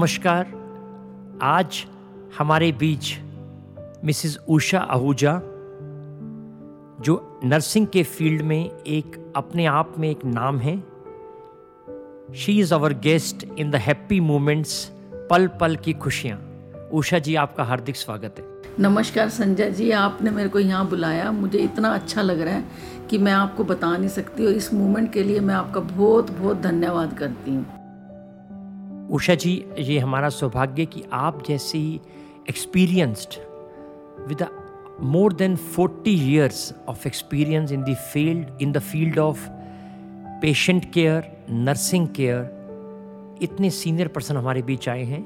नमस्कार। आज हमारे बीच मिसिस उषा आहूजा, जो नर्सिंग के फ़ील्ड में एक अपने आप में एक नाम है। She is our guest in the happy moments पल पल की खुशियाँ। उषा जी, आपका हार्दिक स्वागत है। नमस्कार संजय जी, आपने मेरे को यहाँ बुलाया। मुझे इतना अच्छा लग रहा है कि मैं आपको बता नहीं सकती और इस मोमेंट के लिए मैं आपका बहुत बहुत धन्यवाद करती हूँ। उषा जी, ये हमारा सौभाग्य कि आप जैसी experienced with more than forty years of experience in the field in the field of patient care nursing care इतने सीनियर पर्सन हमारे बीच आए हैं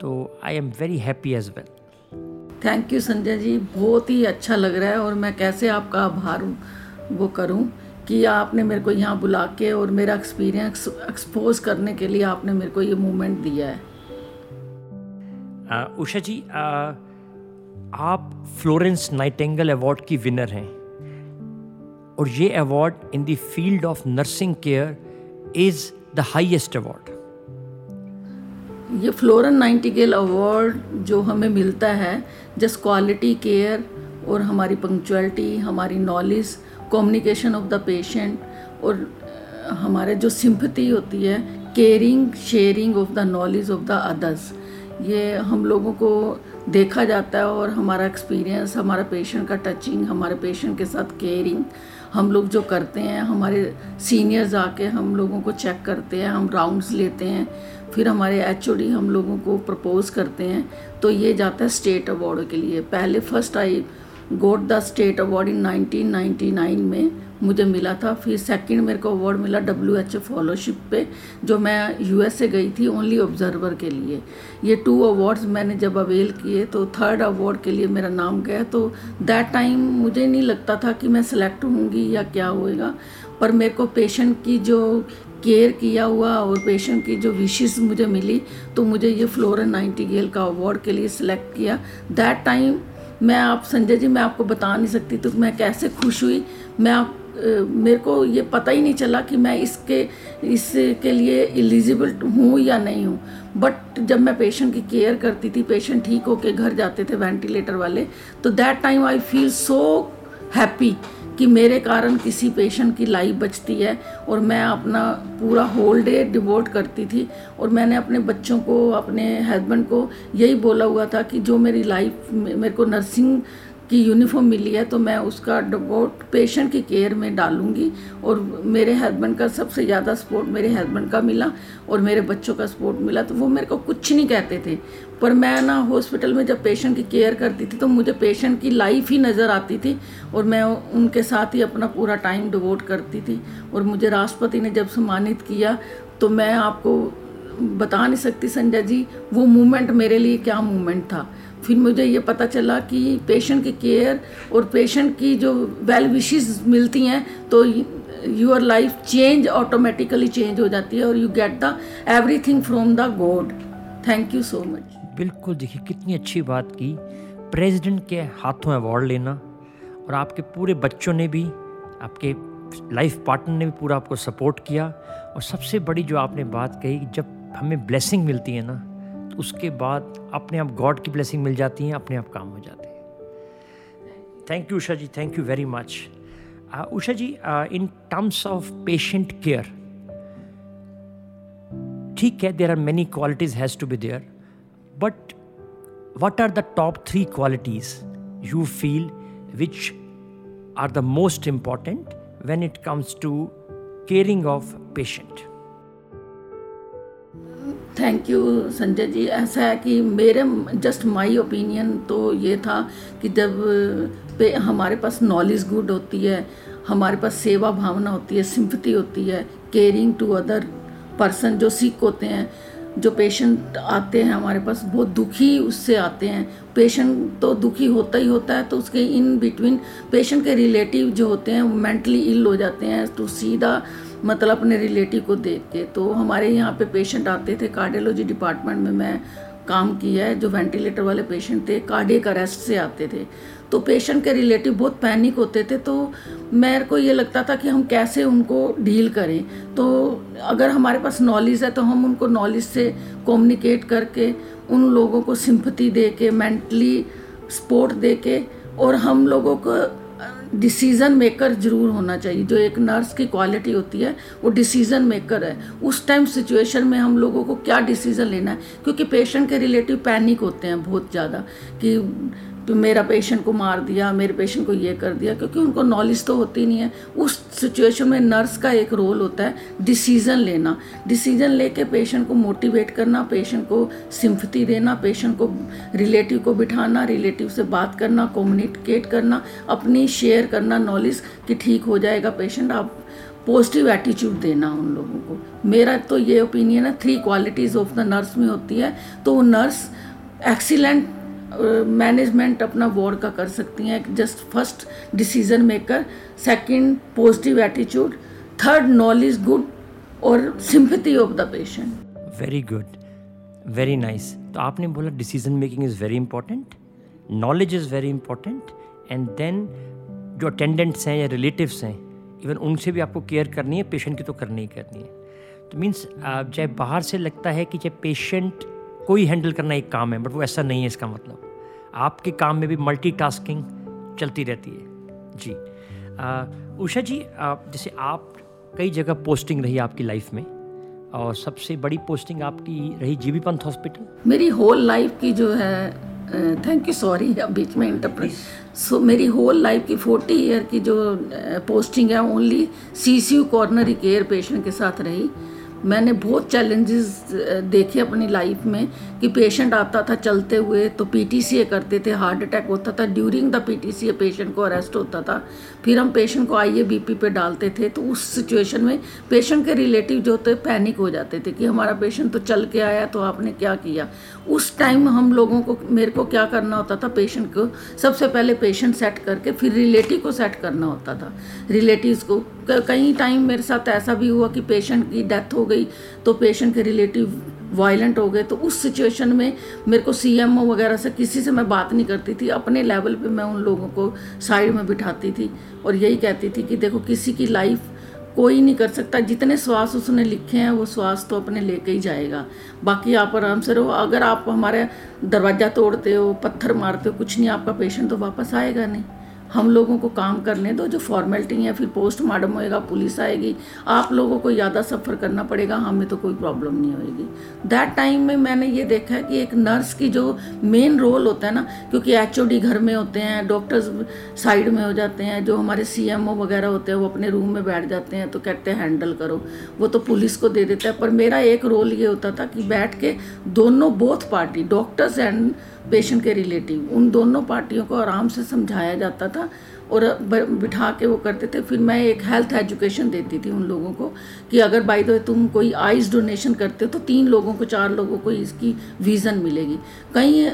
तो I am very happy as well thank you Sanjay ji. बहुत ही अच्छा लग रहा है और मैं कैसे आपका आभार वो करूँ। कि आपने मेरे को यहाँ बुला के और मेरा एक्सपीरियंस एक्सपोज करने के लिए आपने मेरे को ये मूवमेंट दिया है। उषा जी आ, आप फ्लोरेंस नाइटेंगल अवार्ड की विनर हैं। और ये award in the field of nursing care is the highest award ये फ्लोरन नाइटिंगेल अवार्ड जो हमें मिलता है जस्ट क्वालिटी केयर और हमारी पंक्चुअलिटी हमारी knowledge communication of the patient और हमारे जो सिंपथी होती है caring sharing of the knowledge of the others ये हम लोगों को देखा जाता है और हमारा एक्सपीरियंस हमारा पेशेंट का टचिंग हमारे पेशेंट के साथ केयरिंग हम लोग जो करते हैं, हमारे सीनियर्स आके हम लोगों को चेक करते हैं, हम राउंड्स लेते हैं, फिर हमारे एचओडी हम लोगों को प्रपोज करते हैं तो ये जाता है स्टेट अवार्ड के लिए। पहले first I got the state award in 1999 में मुझे मिला था। फिर सेकंड मेरे को अवार्ड मिला डब्ल्यू एच फॉलोशिप पे, जो मैं से गई थी ओनली ऑब्जर्वर के लिए। ये टू अवार्ड्स मैंने जब अवेल किए तो थर्ड अवार्ड के लिए मेरा नाम गया। तो दैट टाइम मुझे नहीं लगता था कि मैं सिलेक्ट होंगी या क्या होएगा, पर मेरे को पेशेंट की जो केयर किया हुआ और पेशेंट की जो विशेष मुझे मिली तो मुझे ये फ्लोरन नाइटिंगेल का अवार्ड के लिए सिलेक्ट किया। दैट टाइम मैं आप, संजय जी, मैं आपको बता नहीं सकती तो मैं कैसे खुश हुई? मैं आप मेरे को ये पता ही नहीं चला कि मैं इसके इसके लिए एलिजिबल हूँ या नहीं हूँ। बट जब मैं पेशेंट की केयर करती थी पेशेंट ठीक होके घर जाते थे वेंटिलेटर वाले तो that time I feel so happy कि मेरे कारण किसी पेशेंट की लाइफ बचती है और मैं अपना पूरा होल डे डिवोट करती थी और मैंने अपने बच्चों को, अपने हस्बैंड को यही बोला हुआ था कि जो मेरी लाइफ मेरे को नर्सिंग की यूनिफॉर्म मिली है तो मैं उसका डिवोट पेशेंट की केयर में डालूँगी और मेरे हस्बैंड का सबसे ज़्यादा सपोर्ट मेरे हस्बैंड का मिला और मेरे बच्चों का सपोर्ट मिला तो वो मेरे को कुछ नहीं कहते थे। पर मैं ना हॉस्पिटल में जब पेशेंट की केयर करती थी तो मुझे पेशेंट की लाइफ ही नज़र आती थी और मैं उनके साथ ही अपना पूरा टाइम डिवोट करती थी और मुझे राष्ट्रपति ने जब सम्मानित किया तो मैं आपको बता नहीं सकती संजय जी, वो मूवमेंट मेरे लिए क्या मूवमेंट था। फिर मुझे ये पता चला कि पेशेंट की केयर और पेशेंट की जो वेल विशेस मिलती हैं तो your life change automatically change हो जाती है और you get the everything from the god thank you so much बिल्कुल, देखिए, कितनी अच्छी बात की। प्रेसिडेंट के हाथों अवार्ड लेना और आपके पूरे बच्चों ने भी, आपके लाइफ पार्टनर ने भी पूरा आपको सपोर्ट किया। और सबसे बड़ी जो आपने बात कही, जब हमें ब्लेसिंग मिलती है ना उसके बाद अपने आप गॉड की ब्लेसिंग मिल जाती है, अपने आप काम हो जाते हैं। Thank you Usha ji thank you very much Usha ji in terms of patient care ठीक है there are many qualities has to be there but what are the top three qualities you feel which are the most important when it comes to caring of patient thank you Sanjay ji. ऐसा है कि मेरे just my opinion तो ये था कि जब पे हमारे पास नॉलेज गुड होती है, हमारे पास सेवा भावना होती है सिंपति होती है केयरिंग टू अदर पर्सन जो सिक होते हैं, जो पेशेंट आते हैं हमारे पास, बहुत दुखी उससे आते हैं। पेशेंट तो दुखी होता ही होता है तो उसके इन बिटवीन पेशेंट के रिलेटिव जो होते हैं, वो मेंटली इल हो जाते हैं तो सीधा मतलब अपने रिलेटिव को देख के। तो हमारे यहाँ पे पेशेंट आते थे कार्डियोलॉजी डिपार्टमेंट में मैं काम किया है, जो वेंटिलेटर वाले पेशेंट थे कार्डियक अरेस्ट से आते थे। तो पेशेंट के रिलेटिव बहुत पैनिक होते थे तो मेरे को ये लगता था कि हम कैसे उनको डील करें। तो अगर हमारे पास नॉलेज है तो हम उनको नॉलेज से कम्युनिकेट करके, उन लोगों को सिंपति दे के मेंटली सपोर्ट दे के और हम लोगों को डिसीज़न मेकर ज़रूर होना चाहिए। जो एक नर्स की क्वालिटी होती है, वो डिसीज़न मेकर है। उस टाइम सिचुएशन में हम लोगों को क्या डिसीज़न लेना है? क्योंकि पेशेंट के रिलेटिव पैनिक होते हैं बहुत ज़्यादा कि तो मेरा पेशेंट को मार दिया, मेरे पेशेंट को ये कर दिया, क्योंकि उनको नॉलेज तो होती नहीं है। उस सिचुएशन में नर्स का एक रोल होता है डिसीज़न लेना। डिसीज़न लेके पेशेंट को मोटिवेट करना पेशेंट को सिम्फती देना पेशेंट को रिलेटिव को बिठाना रिलेटिव से बात करना कम्युनिकेट करना, अपनी शेयर करना नॉलेज कि ठीक हो जाएगा पेशेंट आप पॉजिटिव एटीट्यूड देना उन लोगों को। मेरा तो ये ओपिनियन है three qualities of the nurse में होती है। तो नर्स एक्सीलेंट मैनेजमेंट अपना वार्ड का कर सकती हैं just first decision maker second positive attitude third knowledge good और sympathy of the patient very good very nice तो आपने बोला decision making is very important knowledge is very important and then जो अटेंडेंट्स हैं या रिलेटिव्स हैं even उनसे भी आपको केयर करनी है पेशेंट की तो करनी ही करनी है। तो मीन्स चाहे बाहर से लगता है कि चाहे पेशेंट कोई हैंडल करना एक काम है बट वो ऐसा नहीं है इसका मतलब। आपके काम में भी मल्टीटास्किंग चलती रहती है। जी। आ, उषा जी आप जैसे आप कई जगह पोस्टिंग रही आपकी लाइफ में और सबसे बड़ी पोस्टिंग आपकी रही जीबी पंथ हॉस्पिटल मेरी होल लाइफ की जो है थैंक यू सॉरी बीच में इंटरप्रेट सो so, मेरी होल लाइफ की फोर्टी ईयर की जो पोस्टिंग है only C C coronary care patient के साथ रही। मैंने बहुत चैलेंजेस देखे अपनी लाइफ में कि पेशेंट आता था चलते हुए तो पीटीसीए करते थे हार्ट अटैक होता था ड्यूरिंग द पीटीसीए पेशेंट को अरेस्ट होता था, फिर हम पेशेंट को आइए बीपी पे डालते थे तो उस सिचुएशन में पेशेंट के रिलेटिव जो थे पैनिक हो जाते थे कि हमारा पेशेंट तो चल के आया तो आपने क्या किया? उस टाइम हम लोगों को, मेरे को क्या करना होता था पेशेंट को सबसे पहले पेशेंट सेट करके, फिर रिलेटिव को सेट करना होता था। रिलेटिव्स को कई टाइम मेरे साथ ऐसा भी हुआ कि पेशेंट की डेथ हो गई तो पेशेंट के रिलेटिव वायलेंट हो गए तो उस सिचुएशन में मेरे को सीएमओ वगैरह से किसी से मैं बात नहीं करती थी। अपने लेवल पे मैं उन लोगों को साइड में बिठाती थी और यही कहती थी कि देखो किसी की लाइफ कोई नहीं कर सकता, जितने श्वास उसने लिखे हैं, वो श्वास तो अपने लेके ही जाएगा। बाकी आप आराम से रहो। अगर आप हमारे दरवाज़ा तोड़ते हो, पत्थर मारते हो, कुछ नहीं, आपका पेशेंट तो वापस आएगा नहीं। हम लोगों को काम करने दो, जो फॉर्मेलिटी है, फिर पोस्टमार्टम होएगा पुलिस आएगी। आप लोगों को ज़्यादा सफ़र करना पड़ेगा हमें तो कोई प्रॉब्लम नहीं होएगी। दैट टाइम में मैंने ये देखा है कि एक नर्स की जो मेन रोल होता है ना, क्योंकि एचओडी घर में होते हैं डॉक्टर्स साइड में हो जाते हैं, जो हमारे सी वगैरह होते हैं, वो अपने रूम में बैठ जाते हैं तो कहते हैं हैंडल करो। वो तो पुलिस को दे देता है, पर मेरा एक रोल ये होता था कि बैठ के दोनों both party doctors and patient के रिलेटिव उन दोनों पार्टियों को आराम से समझाया जाता था और बिठा के वो करते थे। फिर मैं एक हेल्थ एजुकेशन देती थी उन लोगों को कि अगर बाई द तुम कोई आइज़ डोनेशन करते हो तो तीन लोगों को, चार लोगों को इसकी विज़न मिलेगी। कई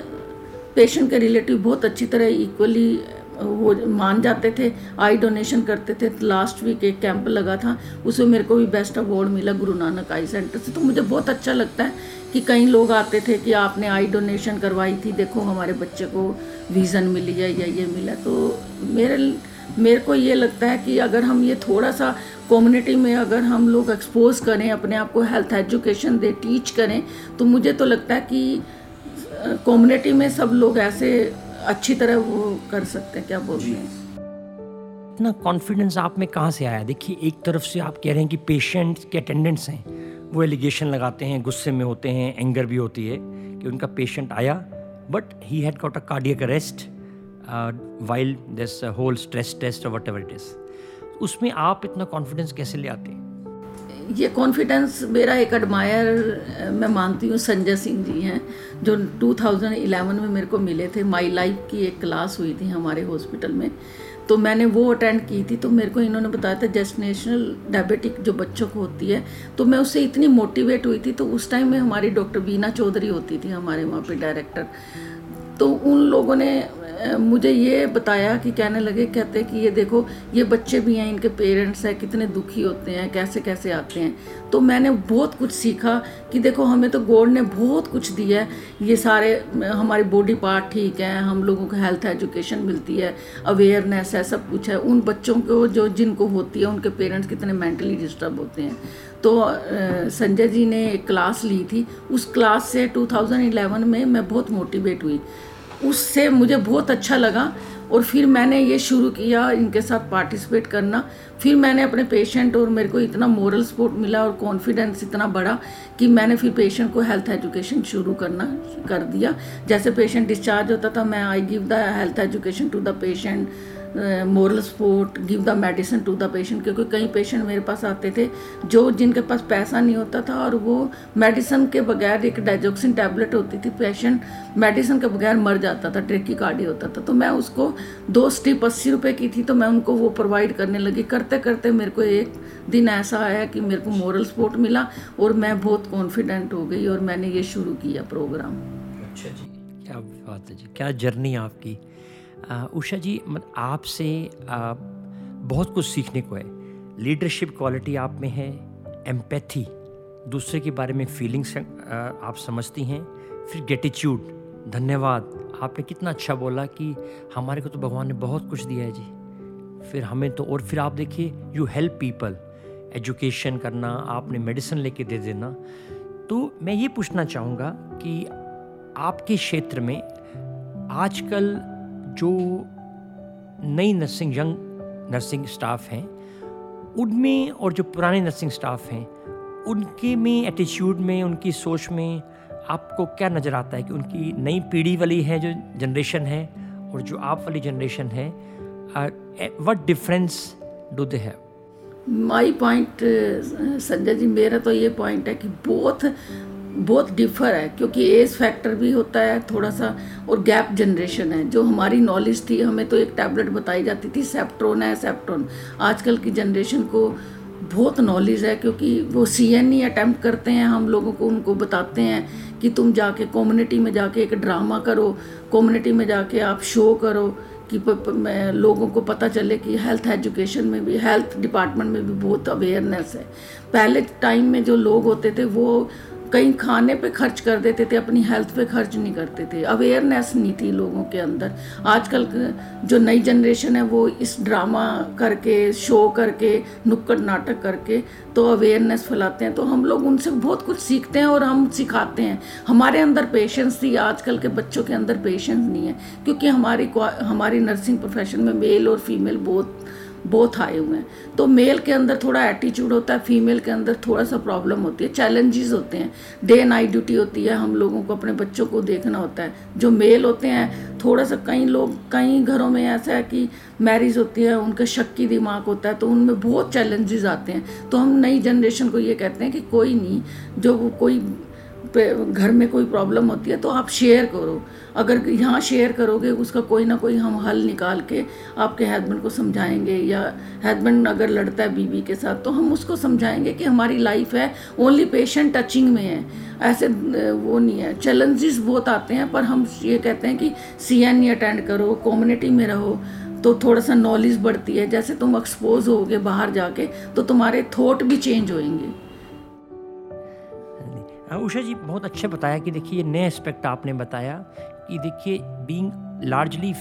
पेशेंट के रिलेटिव बहुत अच्छी तरह इक्वली वो मान जाते थे, आई डोनेशन करते थे, लास्ट वीक एक कैंप लगा था, उसमें मेरे को भी बेस्ट अवार्ड मिला गुरु नानक आई सेंटर से। तो मुझे बहुत अच्छा लगता है कि कई लोग आते थे कि आपने आई डोनेशन करवाई थी, देखो हमारे बच्चे को विज़न मिली है या, ये मिला। तो मेरे मेरे को ये लगता है कि अगर हम ये थोड़ा सा कम्युनिटी में अगर हम लोग एक्सपोज करें, अपने आप को हेल्थ एजुकेशन दे टीच करें तो मुझे तो लगता है कि कम्युनिटी में सब लोग ऐसे अच्छी तरह वो कर सकते हैं क्या बोलते हैं? इतना कॉन्फिडेंस आप में कहाँ से आया? देखिए एक तरफ़ से आप कह रहे हैं कि पेशेंट्स के अटेंडेंट्स हैं। वो एलिगेशन लगाते हैं गुस्से में होते हैं एंगर भी होती है कि उनका पेशेंट आया but he had got a cardiac arrest while this whole stress test और वट एवर इट इज़ उसमें आप इतना कॉन्फिडेंस कैसे ले आते हैं? ये कॉन्फिडेंस मेरा एक एडमायर मैं मानती हूँ, संजय सिंह जी हैं, जो 2011 में मेरे को मिले थे। माई लाइफ की एक क्लास हुई थी हमारे हॉस्पिटल में। तो मैंने वो अटेंड की थी तो मेरे को इन्होंने बताया था जेस्टनेशनल डायबिटिक जो बच्चों को होती है। तो मैं उससे इतनी मोटिवेट हुई थी तो उस टाइम में हमारी डॉक्टर बीना चौधरी होती थी, हमारे वहाँ पे डायरेक्टर तो उन लोगों ने मुझे ये बताया कि कहने लगे, कहते कि ये देखो, ये बच्चे भी हैं, इनके पेरेंट्स हैं, कितने दुखी होते हैं, कैसे कैसे आते हैं। तो मैंने बहुत कुछ सीखा कि देखो, हमें तो गॉड ने बहुत कुछ दिया है। ये सारे हमारे बॉडी पार्ट ठीक हैं, हम लोगों को हेल्थ एजुकेशन मिलती है, अवेयरनेस है, सब कुछ है। उन बच्चों को, जो जिनको होती है, उनके पेरेंट्स कितने मेंटली डिस्टर्ब होते हैं। तो संजय जी ने एक क्लास ली थी। उस क्लास से 2011 में मैं बहुत मोटिवेट हुई। उससे मुझे बहुत अच्छा लगा और फिर मैंने ये शुरू किया इनके साथ पार्टिसिपेट करना। फिर मैंने अपने पेशेंट और मेरे को इतना मॉरल सपोर्ट मिला और कॉन्फिडेंस इतना बढ़ा कि मैंने फिर पेशेंट को हेल्थ एजुकेशन शुरू करना, कर दिया। जैसे पेशेंट डिस्चार्ज होता था, मैं I give the health education to the patient moral support give the medicine to the patient क्योंकि कई पेशेंट मेरे पास आते थे जो जिनके पास पैसा नहीं होता था और वो मेडिसिन के बगैर एक डाइजोक्सिन टैबलेट होती थी पेशेंट मेडिसिन के बगैर मर जाता था ट्रेकी कार्डी होता था। तो मैं उसको दो स्टिप अस्सी रुपये की थी तो मैं उनको वो प्रोवाइड करने लगी। करते करते मेरे को एक दिन ऐसा आया कि मेरे को मोरल सपोर्ट मिला और मैं बहुत कॉन्फिडेंट हो गई और मैंने ये शुरू किया प्रोग्राम अच्छा जी, क्या बात है जी, क्या जर्नी आपकी? उषा जी मत आपसे बहुत कुछ सीखने को है। लीडरशिप क्वालिटी आप में है, एम्पैथी, दूसरे के बारे में फीलिंग्स आप समझती हैं, फिर गेटिट्यूड धन्यवाद। आपने कितना अच्छा बोला कि हमारे को तो भगवान ने बहुत कुछ दिया है जी। फिर हमें तो और फिर आप देखिए यू हेल्प पीपल एजुकेशन करना, आपने मेडिसिन लेके दे देना। तो मैं ये पूछना चाहूँगा कि आपके क्षेत्र में आजकल जो नई नर्सिंग यंग नर्सिंग स्टाफ हैं, उनमें और जो पुराने नर्सिंग स्टाफ हैं, उनके में एटीट्यूड में, उनकी सोच में आपको क्या नज़र आता है कि उनकी नई पीढ़ी वाली है जो जनरेशन है और जो आप वाली जनरेशन है what difference do they have my point Sanjay ji मेरा तो ये पॉइंट है कि बहुत बहुत डिफर है क्योंकि एज फैक्टर भी होता है थोड़ा सा और गैप जनरेशन है। जो हमारी नॉलेज थी हमें तो एक टैबलेट बताई जाती थी सेप्ट्रोन है सेप्ट्रोन आजकल की जनरेशन को बहुत नॉलेज है क्योंकि वो सी एन ई अटैम्प्ट करते हैं हम लोगों को उनको बताते हैं कि तुम जाके कम्युनिटी में जाके एक ड्रामा करो कम्युनिटी में जाके आप शो करो कि प, प, लोगों को पता चले कि हेल्थ एजुकेशन में भी हेल्थ डिपार्टमेंट में भी बहुत अवेयरनेस है। पहले टाइम में जो लोग होते थे वो कहीं खाने पे खर्च कर देते थे, अपनी हेल्थ पे खर्च नहीं करते थे। अवेयरनेस नहीं थी लोगों के अंदर। आजकल जो नई जनरेशन है, वो इस ड्रामा करके शो करके, नुक्कड़ नाटक करके तो अवेयरनेस फैलाते हैं। तो हम लोग उनसे बहुत कुछ सीखते हैं और हम सिखाते हैं। हमारे अंदर पेशेंस थी, आजकल के बच्चों के अंदर पेशेंस नहीं है। क्योंकि हमारी हमारी नर्सिंग प्रोफेशन में मेल और फीमेल बहुत बहुत आए हुए हैं। तो मेल के अंदर थोड़ा एटीट्यूड होता है फीमेल के अंदर थोड़ा सा प्रॉब्लम होती है चैलेंजेस होते हैं। डे नाइट ड्यूटी होती है, हम लोगों को अपने बच्चों को देखना होता है। जो मेल होते हैं, थोड़ा सा कई लोग, कई घरों में ऐसा है कि मैरिज होती है, उनका शक्की दिमाग होता है तो उनमें बहुत चैलेंजेस आते हैं। तो हम नई जनरेशन को ये कहते हैं कि कोई नहीं, जो कोई घर में कोई प्रॉब्लम होती है तो आप शेयर करो। अगर यहाँ शेयर करोगे, उसका कोई ना कोई हम हल निकाल के आपके हस्बैंड को समझाएँगे, या हस्बैंड अगर लड़ता है बीवी के साथ तो हम उसको समझाएँगे कि हमारी लाइफ है ओनली पेशेंट टचिंग में है। ऐसे वो नहीं है। चैलेंजेस बहुत आते हैं, पर हम ये कहते हैं कि सी एन अटेंड करो कम्युनिटी में रहो तो थोड़ा सा नॉलेज बढ़ती है। जैसे तुम एक्सपोज होगे बाहर जाके तो तुम्हारे थॉट भी चेंज होंगे उषा जी बहुत अच्छा बताया कि देखिए, ये नए एस्पेक्ट आपने बताया कि देखिए बीइंग लार्जली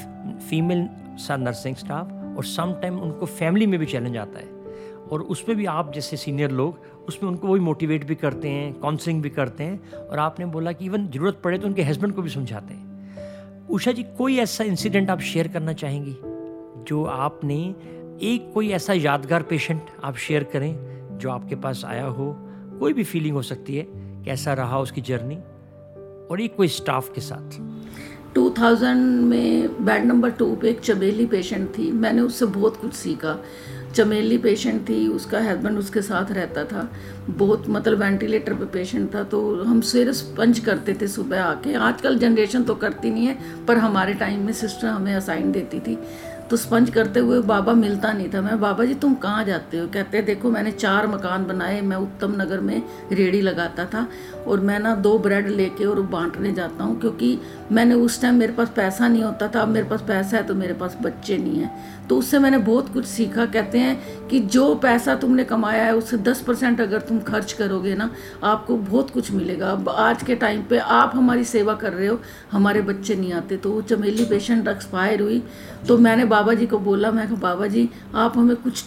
फीमेल सा नर्सिंग स्टाफ और सम टाइम उनको फैमिली में भी चैलेंज आता है। और उसमें भी आप जैसे सीनियर लोग, उसमें उनको वही मोटिवेट भी करते हैं काउंसलिंग भी करते हैं और आपने बोला कि इवन ज़रूरत पड़े तो उनके हस्बैंड को भी समझाते हैं। उषा जी, कोई ऐसा इंसिडेंट आप शेयर करना चाहेंगी जो आपने एक कोई ऐसा यादगार पेशेंट आप शेयर करें जो आपके पास आया हो? कोई भी फीलिंग हो सकती है। कैसा रहा उसकी जर्नी और एक कोई स्टाफ के साथ? 2000 में बेड नंबर टू पे एक चमेली पेशेंट थी। मैंने उससे बहुत कुछ सीखा। चमेली पेशेंट थी, उसका हस्बैंड उसके साथ रहता था। बहुत मतलब वेंटिलेटर पे पेशेंट था तो हम सवेरे स्पंज करते थे सुबह आके। आजकल जनरेशन तो करती नहीं है, पर हमारे टाइम में सिस्टर हमें असाइन देती थी। तो स्पंज करते हुए बाबा मिलता नहीं था। मैं, बाबा जी, तुम कहाँ जाते हो? कहते हैं देखो, मैंने चार मकान बनाए, मैं उत्तम नगर में रेडी लगाता था और मैं ना दो ब्रेड लेके और बांटने जाता हूँ, क्योंकि मैंने उस टाइम मेरे पास पैसा नहीं होता था। अब मेरे पास पैसा है तो मेरे पास बच्चे नहीं हैं। तो उससे मैंने बहुत कुछ सीखा। कहते हैं कि जो पैसा तुमने कमाया है, उससे दस परसेंट अगर तुम खर्च करोगे ना, आपको बहुत कुछ मिलेगा। अब आज के टाइम पे आप हमारी सेवा कर रहे हो, हमारे बच्चे नहीं आते। तो वो चमेली पेशेंट एक्सपायर हुई। तो मैंने बाबा जी को बोला, मैं बाबा जी आप हमें कुछ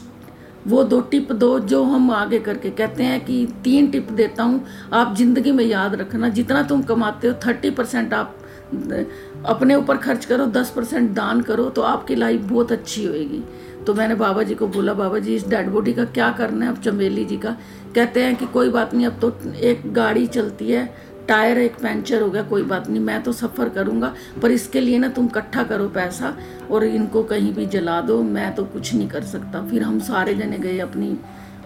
वो दो टिप दो जो हम आगे करके। कहते हैं कि तीन टिप देता हूँ। आप ज़िंदगी में याद रखना, जितना तुम कमाते हो, थर्टी परसेंट आप अपने ऊपर खर्च करो, दस परसेंट दान करो तो आपकी लाइफ बहुत अच्छी होएगी। तो मैंने बाबा जी को बोला, बाबा जी, इस डेड बॉडी का क्या करना है? अब चमेली जी का। कहते हैं कि कोई बात नहीं, अब तो एक गाड़ी चलती है, टायर एक पंचर हो गया, कोई बात नहीं, मैं तो सफ़र करूँगा, पर इसके लिए ना तुम इकट्ठा करो पैसा और इनको कहीं भी जला दो, मैं तो कुछ नहीं कर सकता। फिर हम सारे जने गए अपनी,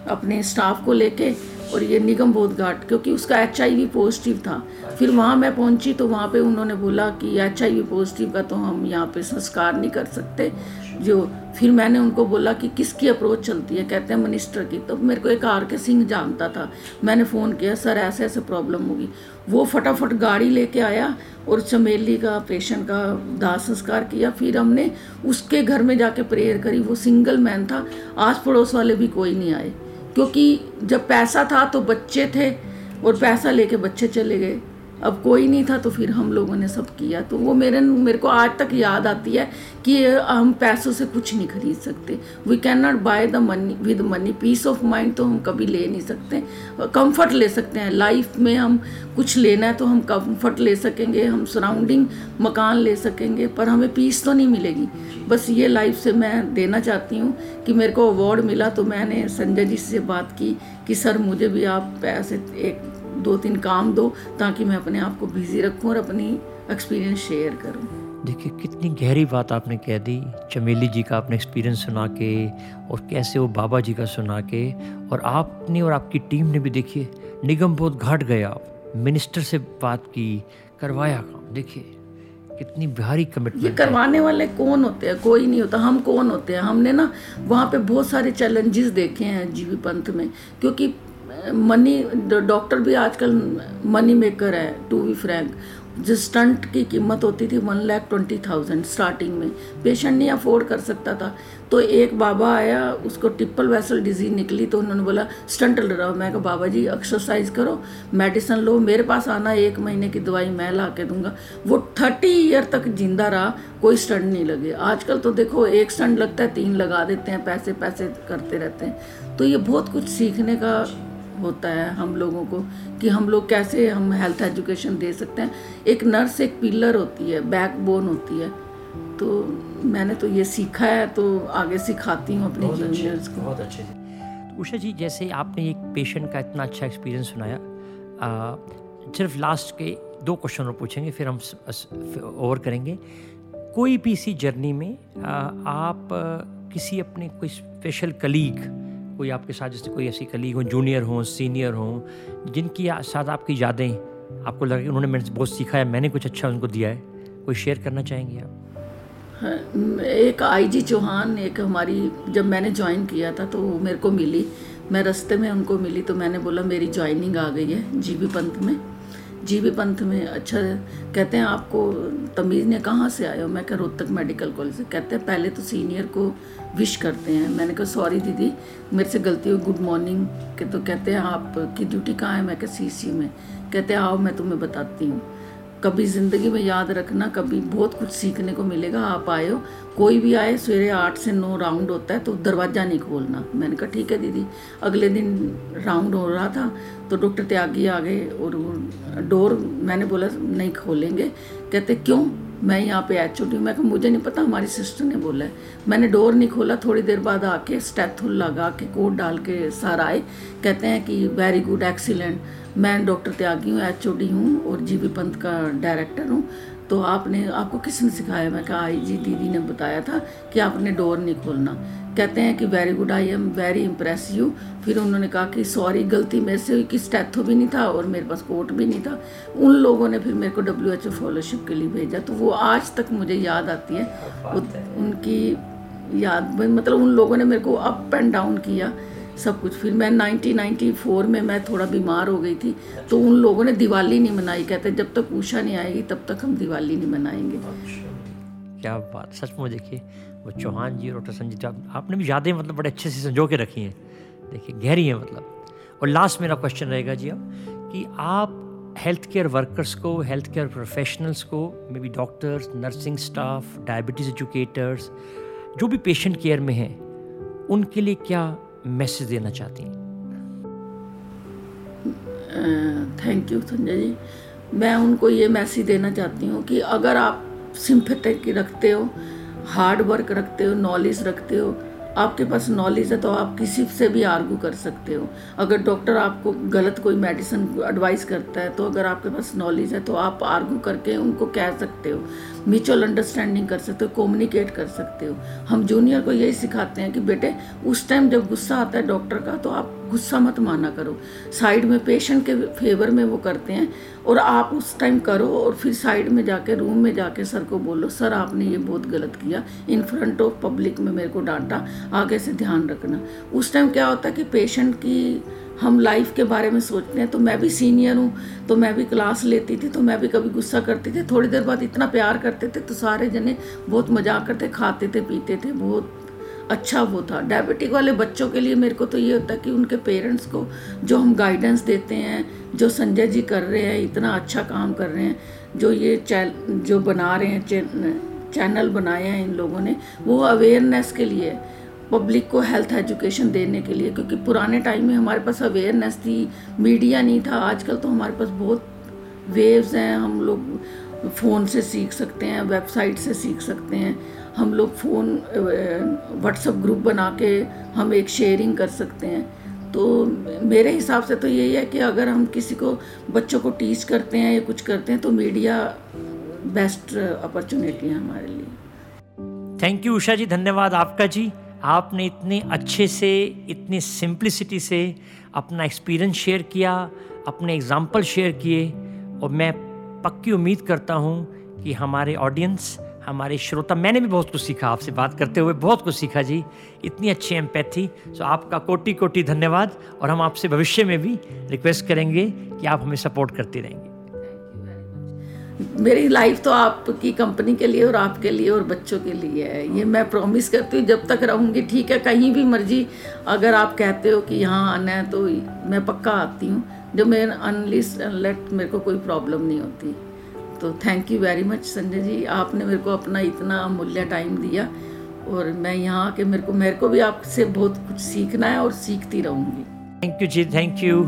अपने स्टाफ को लेके और ये निगम बोध घाट, क्योंकि उसका एचआईवी पॉजिटिव था। फिर वहाँ मैं पहुँची तो वहाँ पे उन्होंने बोला कि एचआईवी पॉजिटिव का तो हम यहाँ पे संस्कार नहीं कर सकते। जो फिर मैंने उनको बोला कि किसकी अप्रोच चलती है? कहते हैं मिनिस्टर की। तो मेरे को एक आर के सिंह जानता था। मैंने फ़ोन किया, सर, ऐसे ऐसे प्रॉब्लम होगी। वो फटाफट गाड़ी लेके आया और चमेली का पेशेंट का, दाह संस्कार किया। फिर हमने उसके घर में जाके प्रेयर करी। वो सिंगल मैन था। आस पड़ोस वाले भी कोई नहीं आए। क्योंकि जब पैसा था तो बच्चे थे और पैसा लेके बच्चे चले गए। अब कोई नहीं था तो फिर हम लोगों ने सब किया। तो वो मेरे मेरे को आज तक याद आती है कि हम पैसों से कुछ नहीं खरीद सकते। We can not buy the money with money peace of mind तो हम कभी ले नहीं सकते। कंफर्ट ले सकते हैं। लाइफ में हम कुछ लेना है तो हम कंफर्ट ले सकेंगे। हम सराउंडिंग मकान ले सकेंगे, पर हमें पीस तो नहीं मिलेगी। बस ये लाइफ से मैं देना चाहती हूँ कि मेरे को अवार्ड मिला तो मैंने संजय जी से बात की कि, सर, मुझे भी आप पैसे एक दो तीन काम दो ताकि मैं अपने आप को बिज़ी रखूँ और अपनी एक्सपीरियंस शेयर करूँ। देखिए कितनी गहरी बात आपने कह दी चमेली जी का आपने एक्सपीरियंस सुना के और कैसे वो बाबा जी का सुना के और आपने और आपकी टीम ने भी देखिए निगम बहुत घाट गया मिनिस्टर से बात की करवाया काम देखिए कितनी भारी कमिटमेंट ये करवाने वाले कौन होते हैं? कोई नहीं होता हम कौन होते हैं? हमने ना वहाँ पे बहुत सारे चैलेंजेस देखे हैं जीवी पंथ में क्योंकि मनी डॉक्टर भी आजकल मनी मेकर है टू बी फ्रैंक जिस स्टंट की कीमत होती थी one lakh twenty thousand starting में। पेशेंट नहीं अफोर्ड कर सकता था। तो एक बाबा आया, उसको टिप्पल वैसल डिज़ीज़ निकली तो उन्होंने बोला स्टंट ल रहा मैं कहा, बाबा जी एक्सरसाइज करो मेडिसिन लो, मेरे पास आना, एक महीने की दवाई मैं ला के दूँगा। वो थर्टी ईयर तक ज़िंदा रहा, कोई स्टंट नहीं लगे। आजकल तो देखो, एक स्टंट लगता है, तीन लगा देते हैं, पैसे पैसे करते रहते हैं। तो ये बहुत कुछ सीखने का होता है हम लोगों को कि हम लोग कैसे हम हेल्थ एजुकेशन दे सकते हैं। एक नर्स एक पिलर होती है बैकबोन होती है। तो मैंने तो ये सीखा है तो आगे सिखाती हूँ अपने जूनियर्स को। बहुत अच्छे। तो उषा जी जैसे आपने एक पेशेंट का इतना अच्छा एक्सपीरियंस सुनाया आ, सिर्फ़ लास्ट के दो क्वेश्चन और पूछेंगे फिर हम ओवर करेंगे। कोई भी इसी जर्नी में आ, आप किसी अपने कोई स्पेशल कलीग कोई आपके साथ जैसे कोई ऐसी कलीग हो जूनियर हो सीनियर हो जिनकी साथ आपकी यादें आपको लगा उन्होंने मेरे से बहुत सीखा है मैंने कुछ अच्छा उनको दिया है कोई शेयर करना चाहेंगे आप? हाँ, एक आई जी चौहान एक हमारी जब मैंने ज्वाइन किया था तो मेरे को मिली। मैं रास्ते में उनको मिली तो मैंने बोला मेरी ज्वाइनिंग आ गई है जीबी पंत में। जीबी पंथ में अच्छा कहते हैं, आपको तमीज़ ने कहाँ से आए हो मैं कह, रोहतक मेडिकल कॉलेज से। कहते हैं, पहले तो सीनियर को विश करते हैं। मैंने कहा, सॉरी दीदी, मेरे से गलती हुई। Good morning. के तो कहते हैं आप की ड्यूटी कहाँ है? मैं कह सी में। कहते हैं, आओ, मैं तुम्हें बताती हूँ। कभी ज़िंदगी में याद रखना, कभी बहुत कुछ सीखने को मिलेगा, आप आए हो। कोई भी आए, सवेरे आठ से नौ राउंड होता है तो दरवाज़ा नहीं खोलना। मैंने कहा, ठीक है दीदी। अगले दिन राउंड हो रहा था तो डॉक्टर त्यागी आ गए और डोर मैंने बोला, नहीं खोलेंगे। कहते, क्यों? मैं यहाँ पे एच ओ मैं मुझे नहीं पता, हमारी सिस्टर ने बोला है। मैंने डोर नहीं खोला, थोड़ी देर बाद आके स्टैथुल लगा के, कोट डाल के सर आए। कहते हैं कि, वेरी गुड, एक्सीलेंट। मैं डॉक्टर त्यागी हूँ एच ओ डी हूँ और जी बी पंत का डायरेक्टर हूँ। तो आपने आपको किसने सिखाया? मैं कहा आई जी दीदी ने बताया था कि आपने डोर नहीं खोलना। कहते हैं कि very good I am very impress you फिर उन्होंने कहा कि सॉरी गलती मेरे से हुई कि स्टैथो भी नहीं था और मेरे पास कोट भी नहीं था। उन लोगों ने फिर मेरे को डब्ल्यू एच ओ फॉलोशिप के लिए भेजा। तो वो आज तक मुझे याद आती है। उनकी याद मतलब उन लोगों ने मेरे को अप एंड डाउन किया। सब कुछ। फिर मैं 1994 में मैं थोड़ा बीमार हो गई थी तो उन लोगों ने दिवाली नहीं मनाई। कहते जब तक उषा नहीं आएगी, तब तक हम दिवाली नहीं मनाएँगे। क्या बात, सच में देखिए, वो चौहान जी और डॉक्टर संजीत आपने भी यादें मतलब बड़े अच्छे से संजो के रखी हैं। देखिए, गहरी हैं मतलब। और लास्ट मेरा क्वेश्चन रहेगा जी अब, कि आप हेल्थ केयर वर्कर्स को हेल्थ केयर प्रोफेशनल्स को maybe doctors nursing staff diabetes educators जो भी पेशेंट केयर में हैं, उनके लिए क्या मैसेज देना चाहती हैं। Thank you Sanjay ji. मैं उनको ये मैसेज देना चाहती हूँ कि अगर आप सिंपथेटिक रखते हो हार्ड वर्क रखते हो नॉलेज रखते हो आपके पास नॉलेज है तो आप किसी से भी आर्गू कर सकते हो। अगर डॉक्टर आपको गलत कोई मेडिसिन एडवाइस करता है तो अगर आपके पास नॉलेज है तो आप आर्गू करके उनको कह सकते हो। म्यूचुअल अंडरस्टैंडिंग कर सकते हो कम्युनिकेट कर सकते हो। हम जूनियर को यही सिखाते हैं कि बेटे, उस टाइम जब गुस्सा आता है डॉक्टर का तो आप गुस्सा मत माना करो। साइड में पेशेंट के फेवर में वो करते हैं और आप उस टाइम करो और फिर साइड में जाके रूम में जाके सर को बोलो, सर, आपने ये बहुत गलत किया। इन फ्रंट ऑफ़ पब्लिक में मेरे को डांटा। आगे से ध्यान रखना। उस टाइम क्या होता है कि पेशेंट की हम लाइफ के बारे में सोचते हैं तो मैं भी सीनियर हूँ तो मैं भी क्लास लेती थी तो मैं भी कभी गुस्सा करती थी। थोड़ी देर बाद इतना प्यार करते थे तो सारे जने बहुत मज़ाक करते, खाते थे, पीते थे, बहुत अच्छा वो था। डायबिटिक वाले बच्चों के लिए मेरे को तो ये होता है कि उनके पेरेंट्स को जो हम गाइडेंस देते हैं, जो संजय जी कर रहे हैं, इतना अच्छा काम कर रहे हैं, जो ये चैन जो बना रहे हैं चैनल बनाए हैं इन लोगों ने, वो अवेयरनेस के लिए पब्लिक को हेल्थ एजुकेशन देने के लिए, क्योंकि पुराने टाइम में हमारे पास अवेयरनेस थी मीडिया नहीं था, आजकल तो हमारे पास बहुत वेव्स हैं, हम लोग फ़ोन से सीख सकते हैं वेबसाइट से सीख सकते हैं। हम लोग फ़ोन व्हाट्सअप ग्रुप बना के हम एक शेयरिंग कर सकते हैं। तो मेरे हिसाब से तो यही है कि अगर हम किसी को, बच्चों को टीच करते हैं या कुछ करते हैं तो मीडिया बेस्ट अपॉर्चुनिटी है हमारे लिए। थैंक यू उषा जी, धन्यवाद आपका जी। आपने इतने अच्छे से, इतनी सिंप्लिसिटी से अपना एक्सपीरियंस शेयर किया, अपने एग्ज़ाम्पल शेयर किए, और मैं पक्की उम्मीद करता हूँ कि हमारे ऑडियंस हमारे श्रोता, मैंने भी बहुत कुछ सीखा आपसे बात करते हुए, बहुत कुछ सीखा जी। इतनी अच्छी एम्पैथी सो आपका कोटि कोटि धन्यवाद और हम आपसे भविष्य में भी रिक्वेस्ट करेंगे कि आप हमें सपोर्ट करते रहेंगे। मेरी लाइफ तो आपकी कंपनी के लिए और आपके लिए और बच्चों के लिए है। ये मैं प्रॉमिस करती हूँ, जब तक रहूँगी, ठीक है, कहीं भी मर्ज़ी, अगर आप कहते हो कि यहाँ आना है तो मैं पक्का आती हूँ। जो मेरे अनलिस्ट लेट मेरे को कोई प्रॉब्लम नहीं होती। तो thank you very much Sanjay ji. आपने मेरे को अपना इतना अमूल्य टाइम दिया और मैं यहाँ आके मेरे को मेरे को भी आपसे बहुत कुछ सीखना है और सीखती रहूँगी। Thank you ji thank you